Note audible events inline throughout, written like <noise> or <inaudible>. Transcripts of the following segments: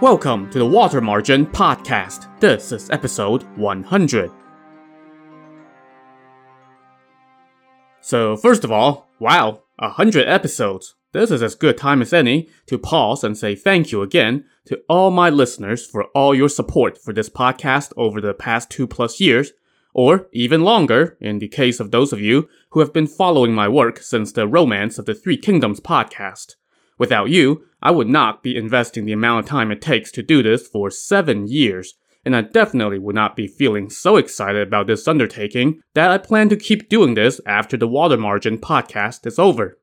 Welcome to the Water Margin Podcast. This is episode 100. So, first of all, wow, 100 episodes. This is as good time as any to pause and say thank you again to all my listeners for all your support for this podcast over the past two plus years, or even longer in the case of those of you who have been following my work since the Romance of the Three Kingdoms podcast. Without you, I would not be investing the amount of time it takes to do this for seven years, and I definitely would not be feeling so excited about this undertaking that I plan to keep doing this after the Water Margin podcast is over.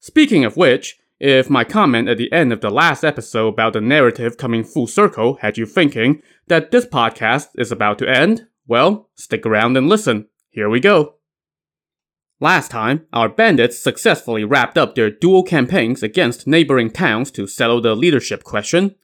Speaking of which, if my comment at the end of the last episode about the narrative coming full circle had you thinking that this podcast is about to end, well, stick around and listen. Here we go. Last time, our bandits successfully wrapped up their dual campaigns against neighboring towns to settle the leadership question.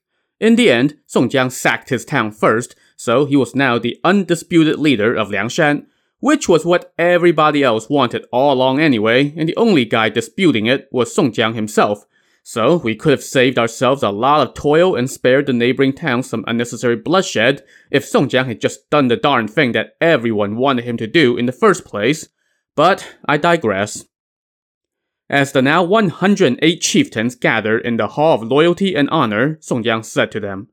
In the end, Song Jiang sacked his town first, so he was now the undisputed leader of Liangshan, which was what everybody else wanted all along anyway, and the only guy disputing it was Song Jiang himself. So we could have saved ourselves a lot of toil and spared the neighboring towns some unnecessary bloodshed if Song Jiang had just done the darn thing that everyone wanted him to do in the first place. But I digress. As the now 108 chieftains gathered in the Hall of Loyalty and Honor, Song Jiang said to them,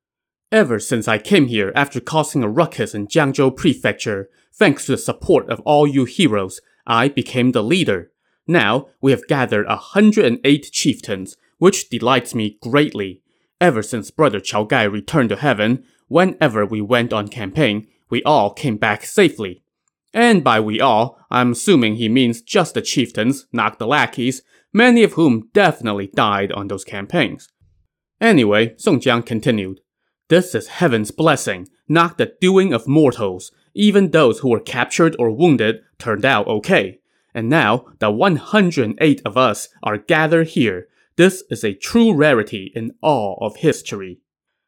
Ever since I came here after causing a ruckus in Jiangzhou Prefecture, thanks to the support of all you heroes, I became the leader. Now we have gathered 108 chieftains, which delights me greatly. Ever since Brother Chao Gai returned to heaven, whenever we went on campaign, we all came back safely. And by we all, I'm assuming he means just the chieftains, not the lackeys, many of whom definitely died on those campaigns. Anyway, Song Jiang continued, This is heaven's blessing, not the doing of mortals. Even those who were captured or wounded turned out okay. And now, the 108 of us are gathered here. This is a true rarity in all of history.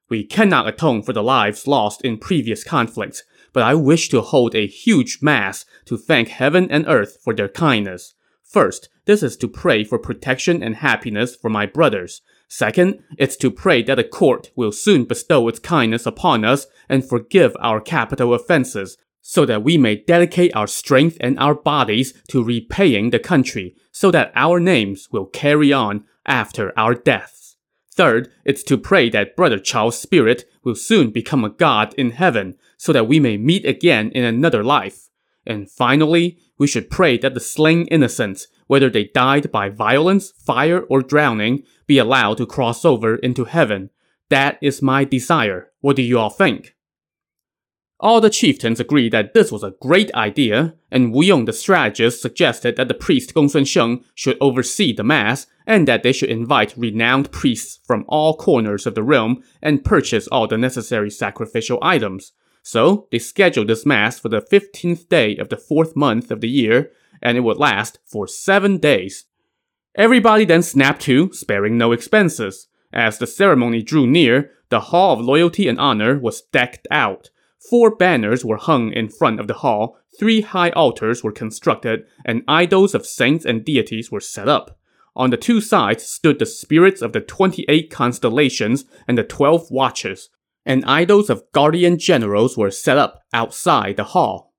We cannot atone for the lives lost in previous conflicts, but I wish to hold a huge mass to thank heaven and earth for their kindness. First, this is to pray for protection and happiness for my brothers. Second, it's to pray that the court will soon bestow its kindness upon us and forgive our capital offenses, so that we may dedicate our strength and our bodies to repaying the country, so that our names will carry on after our deaths. Third, it's to pray that Brother Chao's spirit will soon become a god in heaven, so that we may meet again in another life. And finally, we should pray that the slain innocents, whether they died by violence, fire, or drowning, be allowed to cross over into heaven. That is my desire. What do you all think? All the chieftains agreed that this was a great idea, and Wu Yong the strategist suggested that the priest Gongsun Sheng should oversee the mass, and that they should invite renowned priests from all corners of the realm and purchase all the necessary sacrificial items. So they scheduled this mass for the 15th day of the fourth month of the year, and it would last for seven days. Everybody then snapped to, sparing no expenses. As the ceremony drew near, the Hall of Loyalty and Honor was decked out. Four banners were hung in front of the hall, three high altars were constructed, and idols of saints and deities were set up. On the two sides stood the spirits of the 28 constellations and the 12 watches, and idols of guardian generals were set up outside the hall.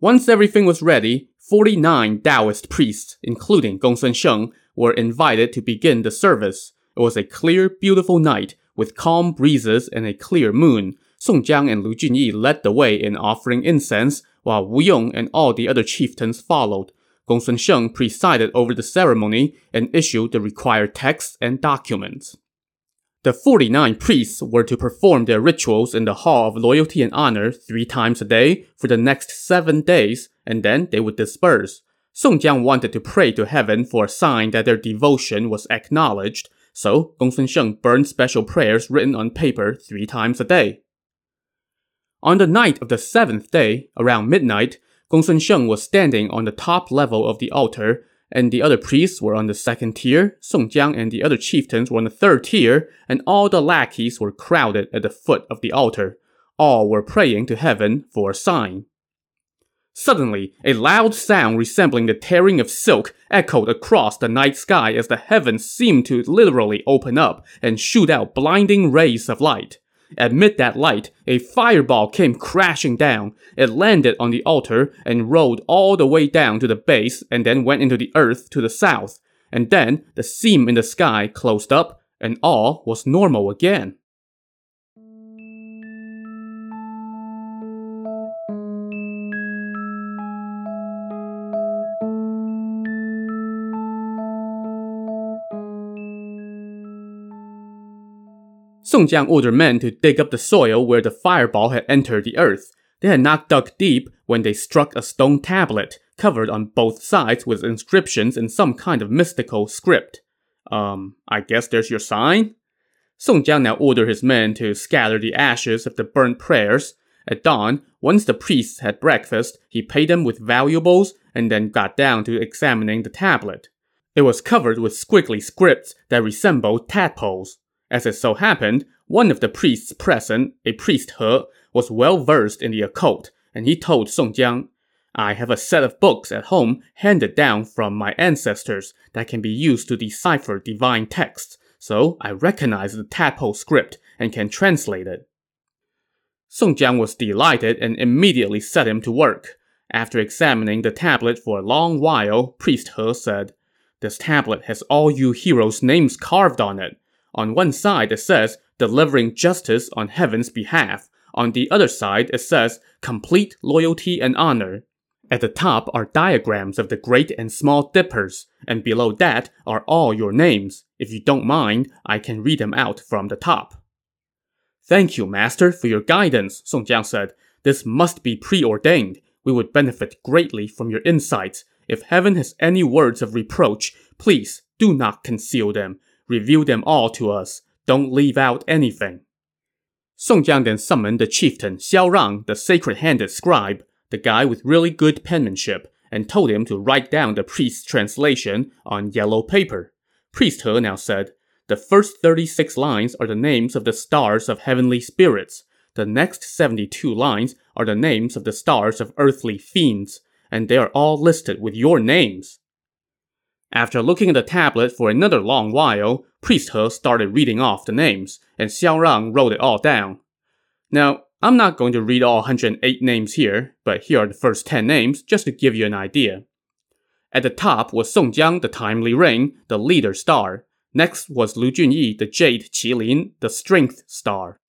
Once everything was ready, 49 Taoist priests, including Gongsun Sheng, were invited to begin the service. It was a clear, beautiful night with calm breezes and a clear moon. Song Jiang and Lu Junyi led the way in offering incense, while Wu Yong and all the other chieftains followed. Gongsun Sheng presided over the ceremony and issued the required texts and documents. The 49 priests were to perform their rituals in the Hall of Loyalty and Honor three times a day for the next seven days, and then they would disperse. Song Jiang wanted to pray to heaven for a sign that their devotion was acknowledged, so Gongsun Sheng burned special prayers written on paper three times a day. On the night of the seventh day, around midnight, Gongsun Sheng was standing on the top level of the altar and the other priests were on the second tier, Song Jiang and the other chieftains were on the third tier, and all the lackeys were crowded at the foot of the altar. All were praying to heaven for a sign. Suddenly, a loud sound resembling the tearing of silk echoed across the night sky as the heavens seemed to literally open up and shoot out blinding rays of light. Amid that light, a fireball came crashing down. It landed on the altar and rolled all the way down to the base and then went into the earth to the south. And then the seam in the sky closed up and all was normal again. 宋江 ordered men to dig up the soil where the fireball had entered the earth. They had not dug deep when they struck a stone tablet, covered on both sides with inscriptions in some kind of mystical script. Um, I guess there's your sign? Song Jiang now ordered his men to scatter the ashes of the burnt prayers. At dawn, once the priests had breakfast, he paid them with valuables and then got down to examining the tablet. It was covered with squiggly scripts that resembled tadpoles. As it so happened, one of the priests present, a priest He, was well versed in the occult, and he told Song Jiang, I have a set of books at home handed down from my ancestors that can be used to decipher divine texts, so I recognize the tadpole script and can translate it. Song Jiang was delighted and immediately set him to work. After examining the tablet for a long while, Priest He said, This tablet has all you heroes' names carved on it. On one side, it says, delivering justice on heaven's behalf. On the other side, it says, complete loyalty and honor. At the top are diagrams of the great and small dippers, and below that are all your names. If you don't mind, I can read them out from the top. Thank you, Master, for your guidance, Song Jiang said. This must be preordained. We would benefit greatly from your insights. If heaven has any words of reproach, please do not conceal them. Reveal them all to us. Don't leave out anything. Song Jiang then summoned the chieftain Xiao Rang, the sacred-handed scribe, the guy with really good penmanship, and told him to write down the priest's translation on yellow paper. Priest He now said, The first 36 lines are the names of the stars of heavenly spirits. The next 72 lines are the names of the stars of earthly fiends, and they are all listed with your names. After looking at the tablet for another long while, Priest He started reading off the names, and Xiao Rang wrote it all down. Now, I'm not going to read all 108 names here, but here are the first 10 names just to give you an idea. At the top was Song Jiang, the timely rain, the leader star. Next was Lu Junyi, the jade qilin, the strength star.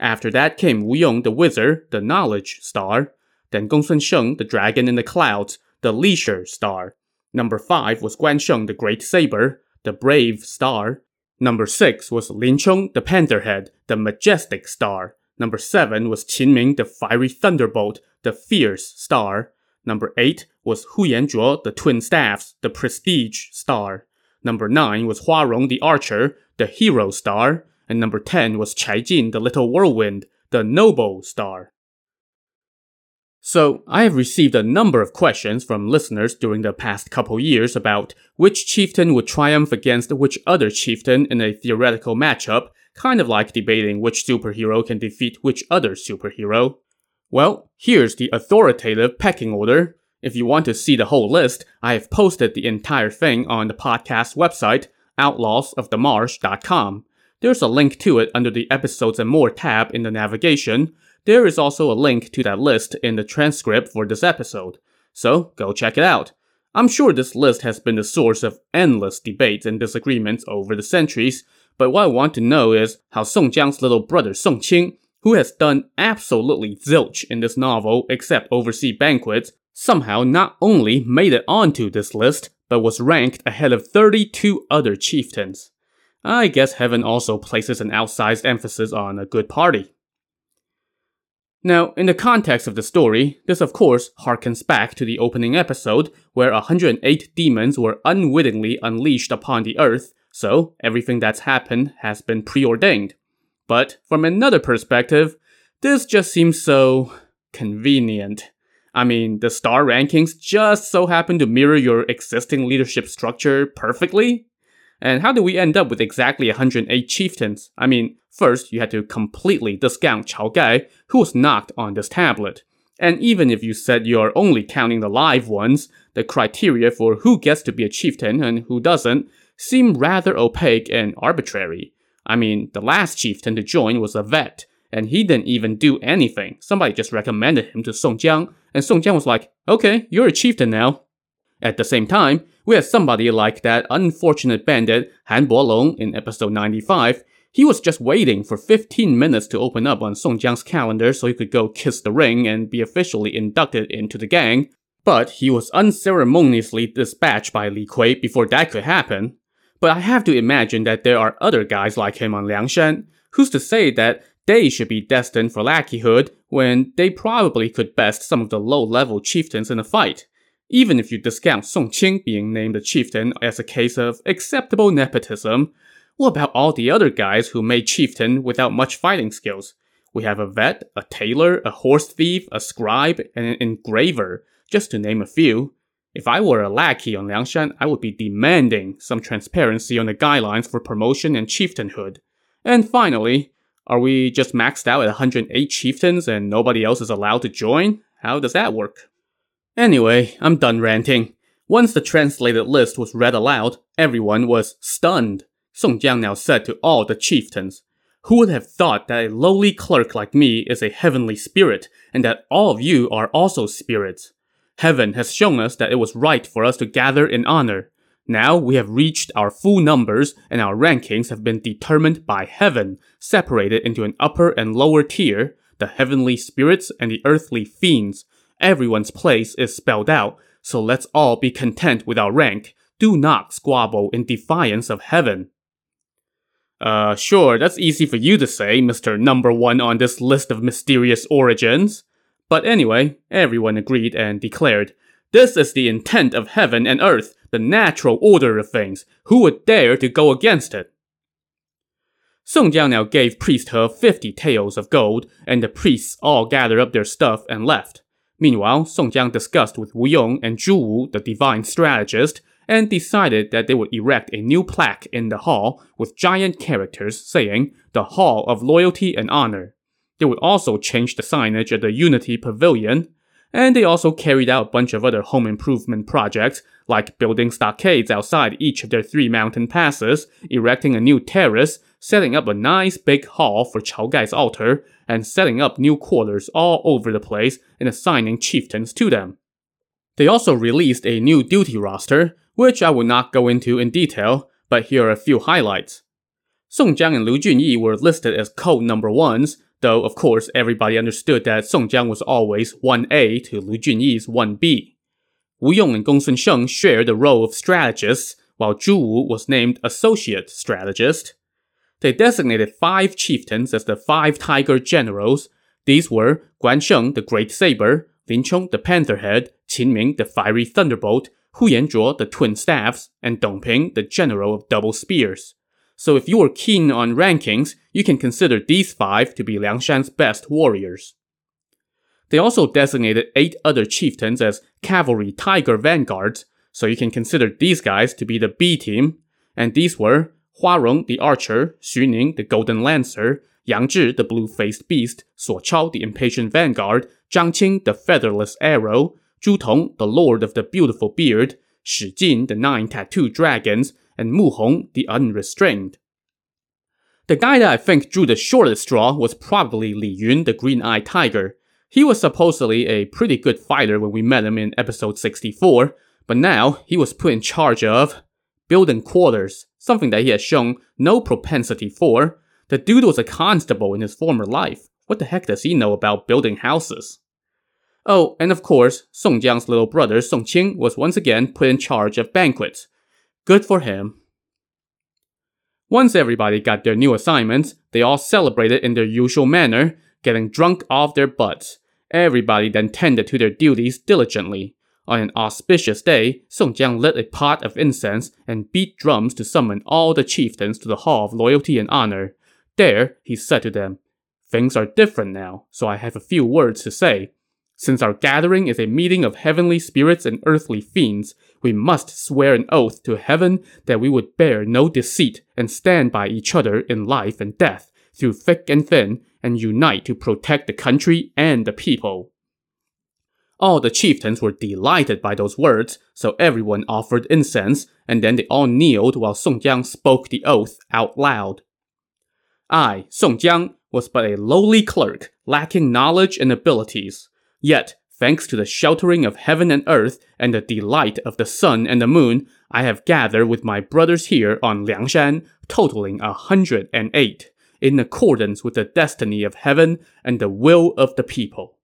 After that came Wu Yong, the wizard, the knowledge star. Then Gongsun Sheng, the dragon in the clouds, the leisure star. Number 5 was Guan Sheng, the Great Saber, the Brave Star. Number 6 was Lin Chong, the Pantherhead, the Majestic Star. Number 7 was Qin Ming, the Fiery Thunderbolt, the Fierce Star. Number 8 was Hu Yanzhuo, the Twin Staffs, the Prestige Star. Number 9 was Hua Rong, the Archer, the Hero Star. And number 10 was Chai Jin, the Little Whirlwind, the Noble Star. So, I have received a number of questions from listeners during the past couple years about which chieftain would triumph against which other chieftain in a theoretical matchup, kind of like debating which superhero can defeat which other superhero. Well, here's the authoritative pecking order. If you want to see the whole list, I have posted the entire thing on the podcast website, outlawsofthemarsh.com. There's a link to it under the Episodes and More tab in the navigation, there is also a link to that list in the transcript for this episode, so go check it out. I'm sure this list has been the source of endless debates and disagreements over the centuries, but what I want to know is how Song Jiang's little brother Song Qing, who has done absolutely zilch in this novel except oversee banquets, somehow not only made it onto this list, but was ranked ahead of 32 other chieftains. I guess heaven also places an outsized emphasis on a good party. Now, in the context of the story, this of course harkens back to the opening episode, where 108 demons were unwittingly unleashed upon the earth, so everything that's happened has been preordained. But from another perspective, this just seems so convenient. I mean, the star rankings just so happen to mirror your existing leadership structure perfectly. And how do we end up with exactly 108 chieftains? I mean, first you had to completely discount Chao Gai, who was knocked on this tablet. And even if you said you're only counting the live ones, the criteria for who gets to be a chieftain and who doesn't seem rather opaque and arbitrary. I mean, the last chieftain to join was a vet, and he didn't even do anything. Somebody just recommended him to Song Jiang, and Song Jiang was like, okay, you're a chieftain now. At the same time, we had somebody like that unfortunate bandit Han Bolong in episode 95. He was just waiting for 15 minutes to open up on Song Jiang's calendar so he could go kiss the ring and be officially inducted into the gang. But he was unceremoniously dispatched by Li Kui before that could happen. But I have to imagine that there are other guys like him on Liangshan. Who's to say that they should be destined for lackeyhood when they probably could best some of the low-level chieftains in a fight? Even if you discount Song Qing being named a chieftain as a case of acceptable nepotism, what about all the other guys who made chieftain without much fighting skills? We have a vet, a tailor, a horse thief, a scribe, and an engraver, just to name a few. If I were a lackey on Liangshan, I would be demanding some transparency on the guidelines for promotion and chieftainhood. And finally, are we just maxed out at 108 chieftains and nobody else is allowed to join? How does that work? Anyway, I'm done ranting. Once the translated list was read aloud, everyone was stunned. Song Jiang now said to all the chieftains, Who would have thought that a lowly clerk like me is a heavenly spirit, and that all of you are also spirits? Heaven has shown us that it was right for us to gather in honor. Now we have reached our full numbers, and our rankings have been determined by heaven, separated into an upper and lower tier, the heavenly spirits and the earthly fiends, Everyone's place is spelled out, so let's all be content with our rank. Do not squabble in defiance of heaven. Uh, sure, that's easy for you to say, Mr. Number One on this list of mysterious origins. But anyway, everyone agreed and declared, This is the intent of heaven and earth, the natural order of things. Who would dare to go against it? Song Jiang now gave Priest He 50 taels of gold, and the priests all gathered up their stuff and left. Meanwhile, Song Jiang discussed with Wu Yong and Zhu Wu, the divine strategist, and decided that they would erect a new plaque in the hall with giant characters saying, The Hall of Loyalty and Honor. They would also change the signage at the Unity Pavilion, and they also carried out a bunch of other home improvement projects, like building stockades outside each of their three mountain passes, erecting a new terrace, setting up a nice big hall for Chao Gai's altar, and setting up new quarters all over the place and assigning chieftains to them. They also released a new duty roster, which I will not go into in detail, but here are a few highlights. Song Jiang and Lu Junyi were listed as code number ones, though of course everybody understood that Song Jiang was always 1A to Lu Junyi's 1B. Wu Yong and Gongsun Sheng shared the role of strategists, while Zhu Wu was named associate strategist. They designated five chieftains as the five tiger generals. These were Guan Sheng, the Great Saber, Lin Chong, the Pantherhead, Qin Ming, the Fiery Thunderbolt, Hu Yanzhuo, the Twin Staffs, and Dong Ping, the General of Double Spears. So if you are keen on rankings, you can consider these five to be Liangshan's best warriors. They also designated eight other chieftains as cavalry tiger vanguards, so you can consider these guys to be the B team, and these were Hua Rong the archer, Xu Ning the golden lancer, Yang Zhi the blue-faced beast, Suo Chao the impatient vanguard, Zhang Qing the featherless arrow, Zhu Tong the lord of the beautiful beard, Shi Jin the nine tattooed dragons, and Mu Hong the unrestrained. The guy that I think drew the shortest straw was probably Li Yun the green-eyed tiger. He was supposedly a pretty good fighter when we met him in episode 64, but now he was put in charge of building quarters, something that he had shown no propensity for. The dude was a constable in his former life. What the heck does he know about building houses? Oh, and of course, Song Jiang's little brother Song Qing was once again put in charge of banquets. Good for him. Once everybody got their new assignments, they all celebrated in their usual manner, getting drunk off their butts. Everybody then tended to their duties diligently. On an auspicious day, Song Jiang lit a pot of incense and beat drums to summon all the chieftains to the Hall of Loyalty and Honor. There, he said to them, Things are different now, so I have a few words to say. Since our gathering is a meeting of heavenly spirits and earthly fiends, we must swear an oath to heaven that we would bear no deceit and stand by each other in life and death, through thick and thin, and unite to protect the country and the people. All the chieftains were delighted by those words, so everyone offered incense, and then they all kneeled while Song Jiang spoke the oath out loud. I, Song Jiang, was but a lowly clerk, lacking knowledge and abilities. Yet, thanks to the sheltering of heaven and earth and the delight of the sun and the moon, I have gathered with my brothers here on Liangshan, totaling a hundred and eight, in accordance with the destiny of heaven and the will of the people.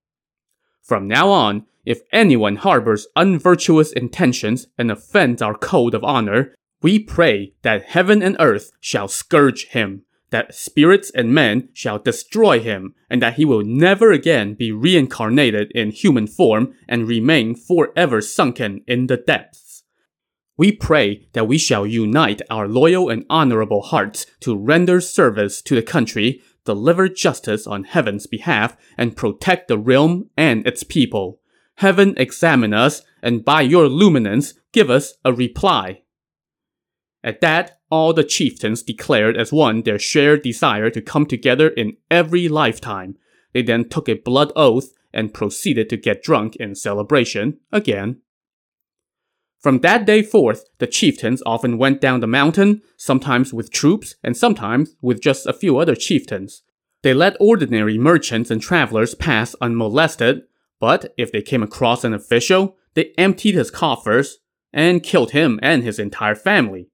From now on, if anyone harbors unvirtuous intentions and offends our code of honor, we pray that heaven and earth shall scourge him, that spirits and men shall destroy him, and that he will never again be reincarnated in human form and remain forever sunken in the depths. We pray that we shall unite our loyal and honorable hearts to render service to the country deliver justice on heaven's behalf, and protect the realm and its people. Heaven examine us, and by your luminance give us a reply. At that, all the chieftains declared as one their shared desire to come together in every lifetime. They then took a blood oath and proceeded to get drunk in celebration again. From that day forth, the chieftains often went down the mountain, sometimes with troops, and sometimes with just a few other chieftains. They let ordinary merchants and travelers pass unmolested, but if they came across an official, they emptied his coffers and killed him and his entire family.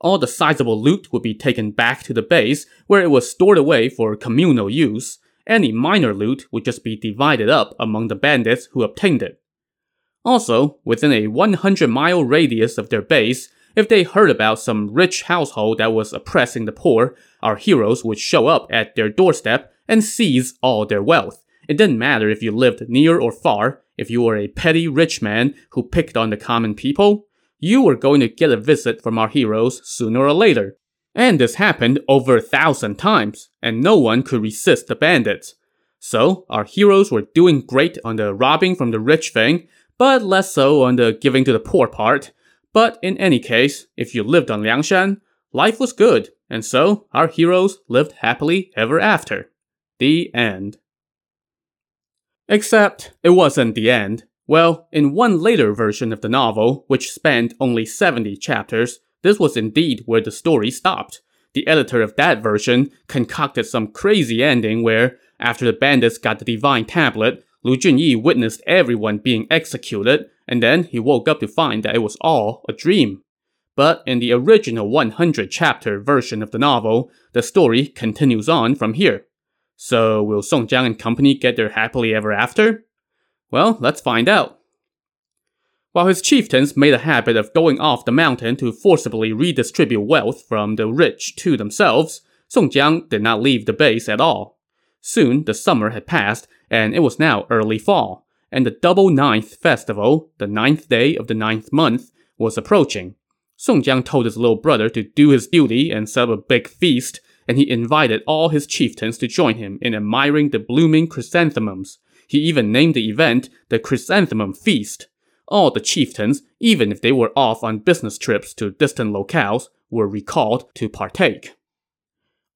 All the sizable loot would be taken back to the base, where it was stored away for communal use. Any minor loot would just be divided up among the bandits who obtained it. Also, within a 100 mile radius of their base, if they heard about some rich household that was oppressing the poor, our heroes would show up at their doorstep and seize all their wealth. It didn't matter if you lived near or far, if you were a petty rich man who picked on the common people, you were going to get a visit from our heroes sooner or later. And this happened over a thousand times, and no one could resist the bandits. So, our heroes were doing great on the robbing from the rich thing, but less so on the giving to the poor part. But in any case, if you lived on Liangshan, life was good, and so our heroes lived happily ever after. The end. Except, it wasn't the end. Well, in one later version of the novel, which spanned only 70 chapters, this was indeed where the story stopped. The editor of that version concocted some crazy ending where, after the bandits got the divine tablet, Lu Junyi witnessed everyone being executed, and then he woke up to find that it was all a dream. But in the original 100 chapter version of the novel, the story continues on from here. So will Song Jiang and company get their happily ever after? Well, let's find out. While his chieftains made a habit of going off the mountain to forcibly redistribute wealth from the rich to themselves, Song Jiang did not leave the base at all. Soon the summer had passed, and it was now early fall, and the double ninth festival, the ninth day of the ninth month, was approaching. Song Jiang told his little brother to do his duty and set up a big feast, and he invited all his chieftains to join him in admiring the blooming chrysanthemums. He even named the event the Chrysanthemum Feast. All the chieftains, even if they were off on business trips to distant locales, were recalled to partake.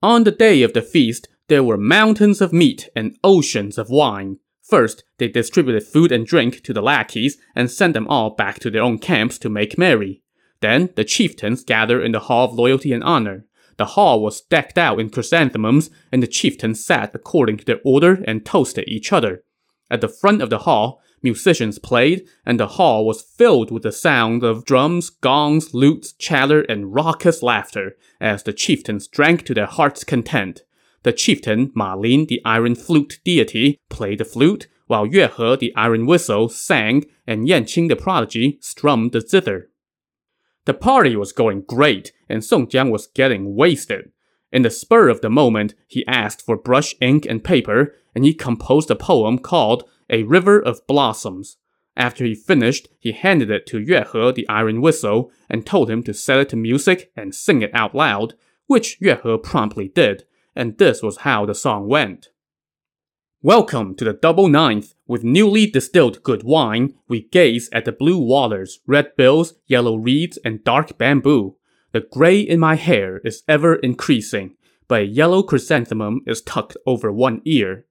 On the day of the feast, there were mountains of meat and oceans of wine. First, they distributed food and drink to the lackeys and sent them all back to their own camps to make merry. Then, the chieftains gathered in the Hall of Loyalty and Honor. The hall was decked out in chrysanthemums, and the chieftains sat according to their order and toasted each other. At the front of the hall, musicians played, and the hall was filled with the sound of drums, gongs, lutes, chatter, and raucous laughter as the chieftains drank to their heart's content. The chieftain Ma Lin, the iron flute deity, played the flute, while Yue He, the iron whistle, sang, and Yan Qing, the prodigy, strummed the zither. The party was going great, and Song Jiang was getting wasted. In the spur of the moment, he asked for brush, ink, and paper, and he composed a poem called A River of Blossoms. After he finished, he handed it to Yue He, the iron whistle, and told him to set it to music and sing it out loud, which Yue He promptly did and this was how the song went. Welcome to the double ninth. With newly distilled good wine, we gaze at the blue waters, red bills, yellow reeds, and dark bamboo. The gray in my hair is ever increasing, but a yellow chrysanthemum is tucked over one ear.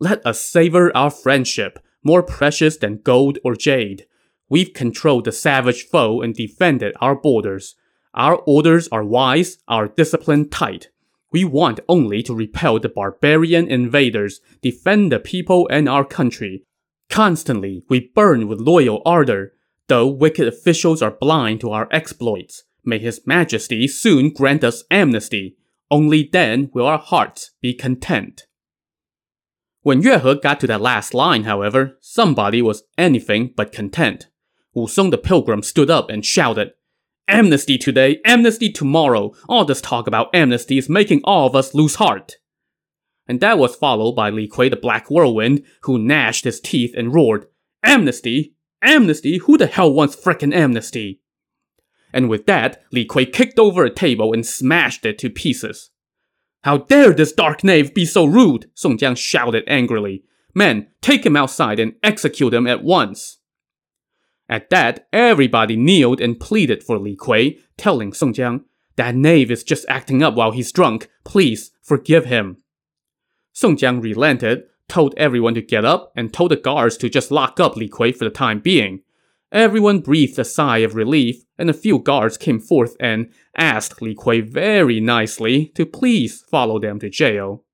Let us savor our friendship, more precious than gold or jade. We've controlled the savage foe and defended our borders. Our orders are wise, our discipline tight. We want only to repel the barbarian invaders, defend the people and our country. Constantly, we burn with loyal ardor, though wicked officials are blind to our exploits. May His Majesty soon grant us amnesty. Only then will our hearts be content. When Yue He got to that last line, however, somebody was anything but content. Wu Song the pilgrim stood up and shouted, Amnesty today, amnesty tomorrow. All this talk about amnesty is making all of us lose heart. And that was followed by Li Kui the Black Whirlwind, who gnashed his teeth and roared, Amnesty? Amnesty? Who the hell wants frickin' amnesty? And with that, Li Kui kicked over a table and smashed it to pieces. How dare this dark knave be so rude? Song Jiang shouted angrily. Men, take him outside and execute him at once. At that, everybody kneeled and pleaded for Li Kui, telling Song Jiang, That knave is just acting up while he's drunk. Please, forgive him. Song Jiang relented, told everyone to get up, and told the guards to just lock up Li Kui for the time being. Everyone breathed a sigh of relief, and a few guards came forth and asked Li Kui very nicely to please follow them to jail.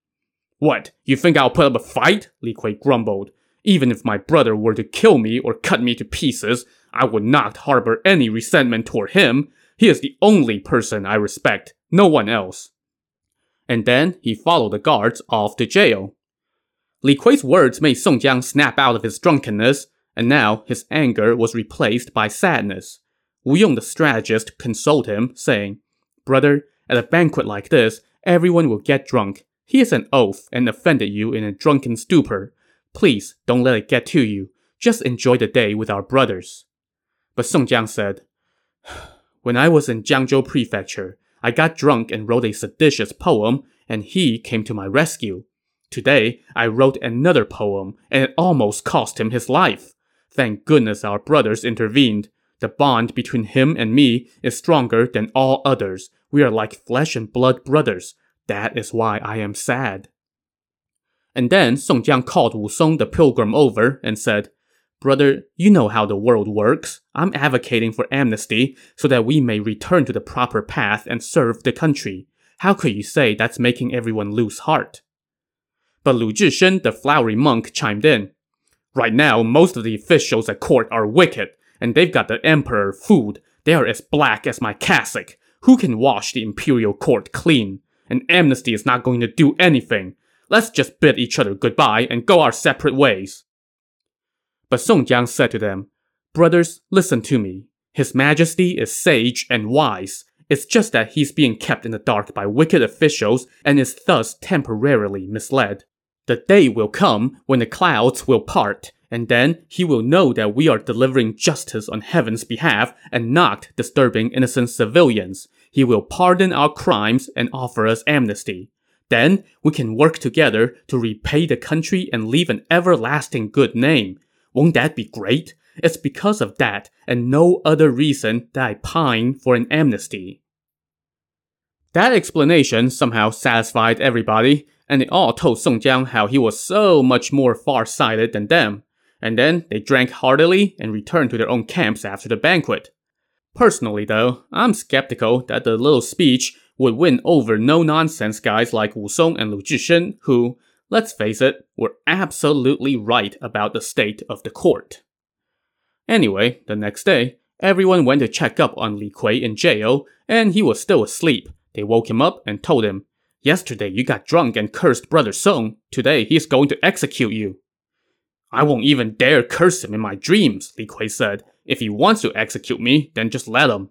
What, you think I'll put up a fight? Li Kui grumbled. Even if my brother were to kill me or cut me to pieces, I would not harbor any resentment toward him. He is the only person I respect, no one else. And then he followed the guards off to jail. Li Kui's words made Song Jiang snap out of his drunkenness, and now his anger was replaced by sadness. Wu Yong the strategist consoled him, saying, Brother, at a banquet like this, everyone will get drunk. He is an oath and offended you in a drunken stupor. Please don't let it get to you. Just enjoy the day with our brothers. But Song Jiang said, <sighs> When I was in Jiangzhou Prefecture, I got drunk and wrote a seditious poem, and he came to my rescue. Today, I wrote another poem, and it almost cost him his life. Thank goodness our brothers intervened. The bond between him and me is stronger than all others. We are like flesh and blood brothers. That is why I am sad. And then Song Jiang called Wu Song the pilgrim over and said, Brother, you know how the world works. I'm advocating for amnesty so that we may return to the proper path and serve the country. How could you say that's making everyone lose heart? But Lu Zhishen, the flowery monk, chimed in. Right now, most of the officials at court are wicked, and they've got the emperor fooled. They are as black as my cassock. Who can wash the imperial court clean? And amnesty is not going to do anything. Let's just bid each other goodbye and go our separate ways. But Song Jiang said to them, Brothers, listen to me. His Majesty is sage and wise. It's just that he's being kept in the dark by wicked officials and is thus temporarily misled. The day will come when the clouds will part, and then he will know that we are delivering justice on heaven's behalf and not disturbing innocent civilians. He will pardon our crimes and offer us amnesty. Then we can work together to repay the country and leave an everlasting good name. Won't that be great? It's because of that and no other reason that I pine for an amnesty. That explanation somehow satisfied everybody, and they all told Song Jiang how he was so much more far-sighted than them. And then they drank heartily and returned to their own camps after the banquet. Personally, though, I'm skeptical that the little speech would win over no-nonsense guys like Wu Song and Lu Zhishen, who, let's face it, were absolutely right about the state of the court. Anyway, the next day, everyone went to check up on Li Kui in jail, and he was still asleep. They woke him up and told him, Yesterday you got drunk and cursed Brother Song. Today he's going to execute you. I won't even dare curse him in my dreams, Li Kui said. If he wants to execute me, then just let him.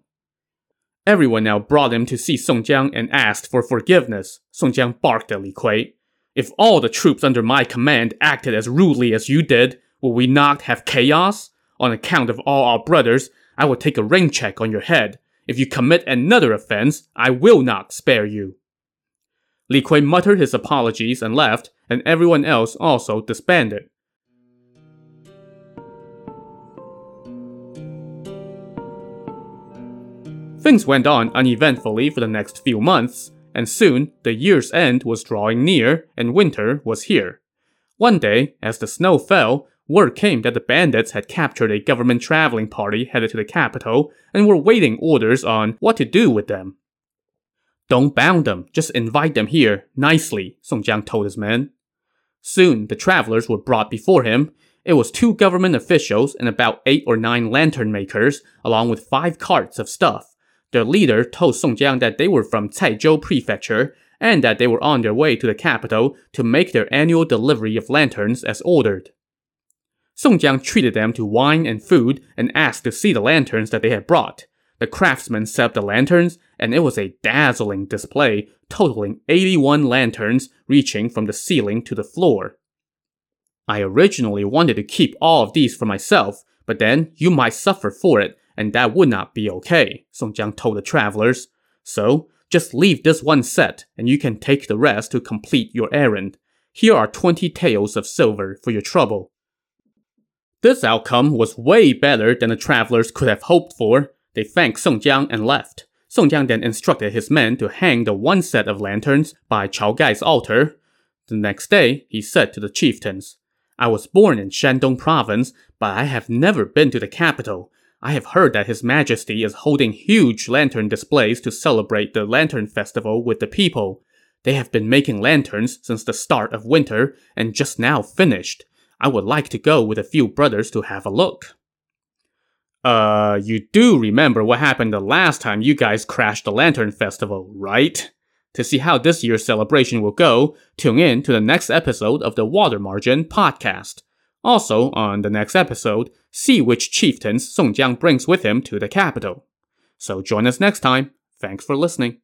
Everyone now brought him to see Song Jiang and asked for forgiveness. Song Jiang barked at Li Kui. If all the troops under my command acted as rudely as you did, will we not have chaos? On account of all our brothers, I will take a rain check on your head. If you commit another offense, I will not spare you. Li Kui muttered his apologies and left, and everyone else also disbanded. Things went on uneventfully for the next few months, and soon the year's end was drawing near and winter was here. One day, as the snow fell, word came that the bandits had captured a government traveling party headed to the capital and were waiting orders on what to do with them. Don't bound them, just invite them here, nicely, Song Jiang told his men. Soon, the travelers were brought before him. It was two government officials and about eight or nine lantern makers, along with five carts of stuff. Their leader told Song Jiang that they were from Caizhou Prefecture and that they were on their way to the capital to make their annual delivery of lanterns as ordered. Song Jiang treated them to wine and food and asked to see the lanterns that they had brought. The craftsmen set up the lanterns, and it was a dazzling display, totaling 81 lanterns reaching from the ceiling to the floor. I originally wanted to keep all of these for myself, but then you might suffer for it, and that would not be okay, Song Jiang told the travelers. So, just leave this one set, and you can take the rest to complete your errand. Here are 20 taels of silver for your trouble. This outcome was way better than the travelers could have hoped for. They thanked Song Jiang and left. Song Jiang then instructed his men to hang the one set of lanterns by Chao Gai's altar. The next day, he said to the chieftains, I was born in Shandong province, but I have never been to the capital. I have heard that His Majesty is holding huge lantern displays to celebrate the Lantern Festival with the people. They have been making lanterns since the start of winter and just now finished. I would like to go with a few brothers to have a look. Uh, you do remember what happened the last time you guys crashed the Lantern Festival, right? To see how this year's celebration will go, tune in to the next episode of the Water Margin podcast. Also, on the next episode, see which chieftains Song Jiang brings with him to the capital. So join us next time. Thanks for listening.